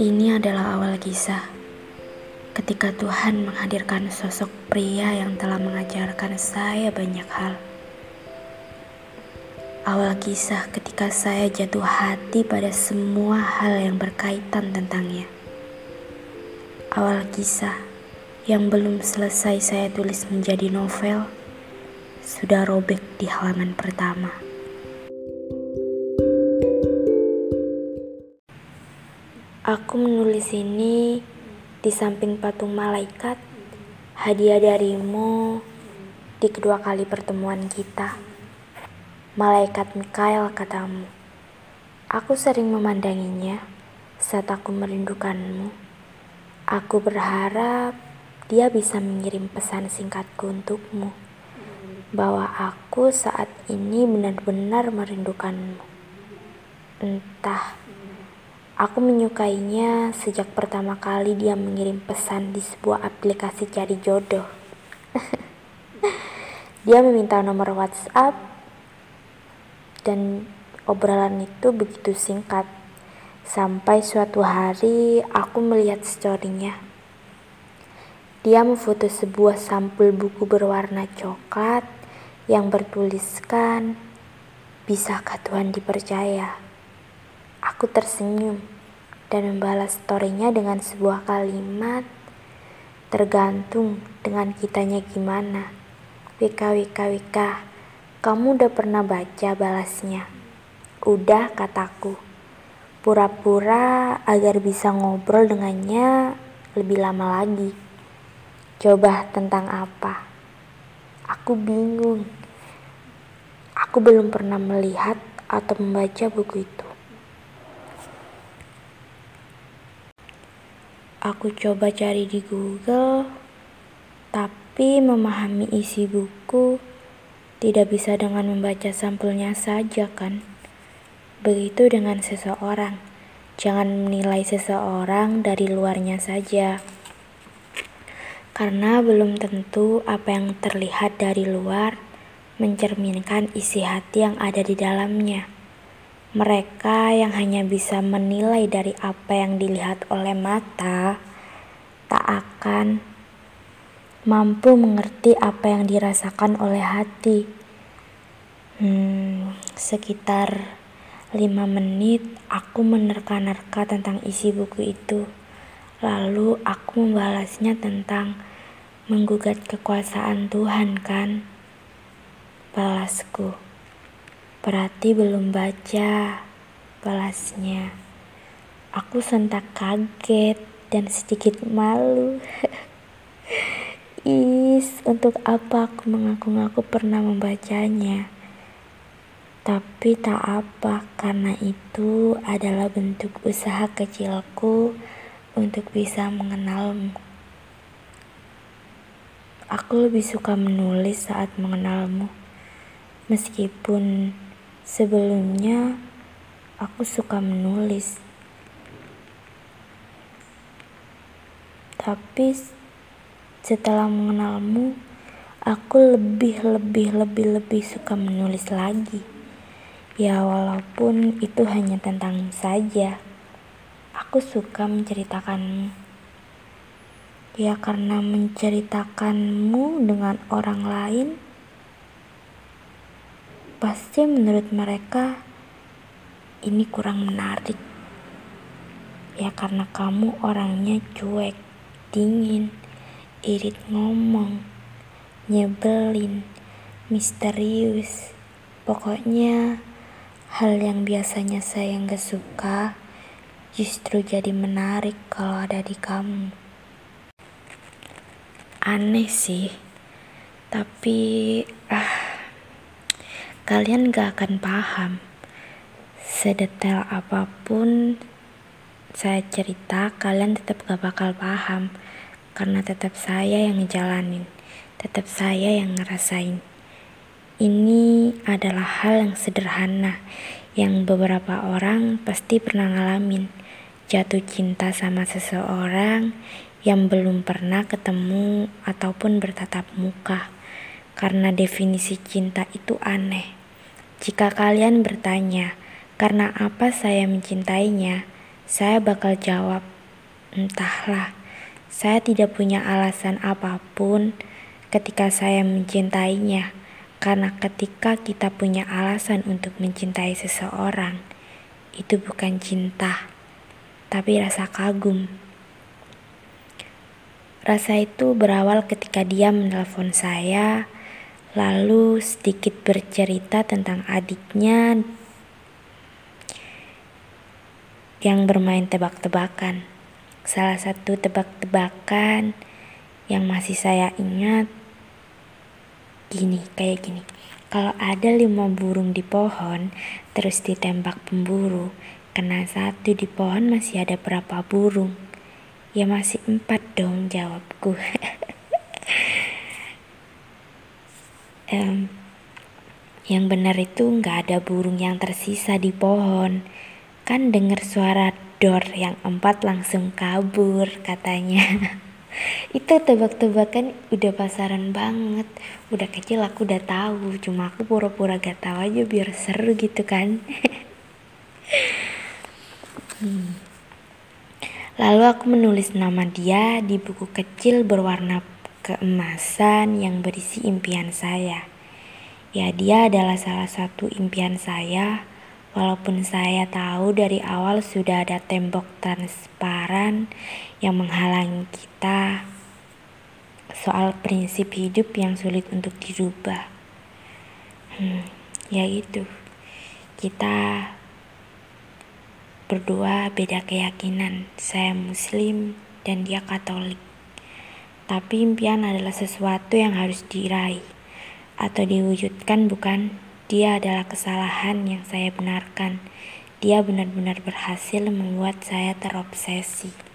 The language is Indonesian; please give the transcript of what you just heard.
Ini adalah awal kisah ketika Tuhan menghadirkan sosok pria yang telah mengajarkan saya banyak hal. Awal kisah ketika saya jatuh hati pada semua hal yang berkaitan tentangnya. Awal kisah yang belum selesai saya tulis menjadi novel sudah robek di halaman pertama. Aku menulis ini di samping patung malaikat, hadiah darimu di kedua kali pertemuan kita. Malaikat Mikael katamu. Aku sering memandanginya saat aku merindukanmu. Aku berharap dia bisa mengirim pesan singkatku untukmu bahwa aku saat ini benar-benar merindukanmu. Entah Aku menyukainya sejak pertama kali dia mengirim pesan di sebuah aplikasi cari jodoh. dia meminta nomor WhatsApp dan obrolan itu begitu singkat. Sampai suatu hari aku melihat storynya. Dia memfoto sebuah sampul buku berwarna coklat yang bertuliskan, Bisakah Tuhan dipercaya? Aku tersenyum dan membalas storynya dengan sebuah kalimat tergantung dengan kitanya gimana. WK WK WK, kamu udah pernah baca balasnya? Udah kataku. Pura-pura agar bisa ngobrol dengannya lebih lama lagi. Coba tentang apa? Aku bingung. Aku belum pernah melihat atau membaca buku itu. Aku coba cari di Google, tapi memahami isi buku tidak bisa dengan membaca sampulnya saja, kan? Begitu dengan seseorang, jangan menilai seseorang dari luarnya saja, karena belum tentu apa yang terlihat dari luar mencerminkan isi hati yang ada di dalamnya. Mereka yang hanya bisa menilai dari apa yang dilihat oleh mata tak akan mampu mengerti apa yang dirasakan oleh hati. Hmm, sekitar lima menit aku menerka-nerka tentang isi buku itu. Lalu aku membalasnya tentang menggugat kekuasaan Tuhan kan? Balasku. Berarti belum baca balasnya. Aku sentak kaget dan sedikit malu. Is, untuk apa aku mengaku-ngaku pernah membacanya? Tapi tak apa, karena itu adalah bentuk usaha kecilku untuk bisa mengenalmu. Aku lebih suka menulis saat mengenalmu, meskipun Sebelumnya, aku suka menulis, tapi setelah mengenalmu, aku lebih, lebih, lebih, lebih suka menulis lagi. Ya, walaupun itu hanya tentang saja, aku suka menceritakanmu. Ya, karena menceritakanmu dengan orang lain pasti menurut mereka ini kurang menarik. Ya karena kamu orangnya cuek, dingin, irit ngomong, nyebelin, misterius. Pokoknya hal yang biasanya saya nggak suka justru jadi menarik kalau ada di kamu. Aneh sih, tapi ah kalian gak akan paham. Sedetail apa pun saya cerita kalian tetap gak bakal paham. Karena tetap saya yang ngejalanin tetap saya yang ngerasain. Ini adalah hal yang sederhana yang beberapa orang pasti pernah ngalamin. Jatuh cinta sama seseorang yang belum pernah ketemu ataupun bertatap muka. Karena definisi cinta itu aneh jika kalian bertanya, karena apa saya mencintainya, saya bakal jawab, Entahlah, saya tidak punya alasan apa pun ketika saya mencintainya, karena ketika kita punya alasan untuk mencintai seseorang, itu bukan cinta, tapi rasa kagum. Rasa itu berawal ketika dia menelpon saya, lalu sedikit bercerita tentang adiknya yang bermain tebak-tebakan. Salah satu tebak-tebakan yang masih saya ingat gini, kayak gini. Kalau ada lima burung di pohon, terus ditembak pemburu, kena satu di pohon masih ada berapa burung? Ya masih empat dong jawabku. um, yang benar itu nggak ada burung yang tersisa di pohon. Kan dengar suara dor yang empat langsung kabur katanya. itu tebak-tebakan udah pasaran banget. Udah kecil aku udah tahu, cuma aku pura-pura gak tahu aja biar seru gitu kan. hmm. Lalu aku menulis nama dia di buku kecil berwarna keemasan yang berisi impian saya. Ya, dia adalah salah satu impian saya Walaupun saya tahu dari awal sudah ada tembok transparan yang menghalangi kita soal prinsip hidup yang sulit untuk dirubah. Hmm, ya itu. Kita berdua beda keyakinan. Saya muslim dan dia katolik. Tapi impian adalah sesuatu yang harus diraih atau diwujudkan bukan dia adalah kesalahan yang saya benarkan. Dia benar-benar berhasil membuat saya terobsesi.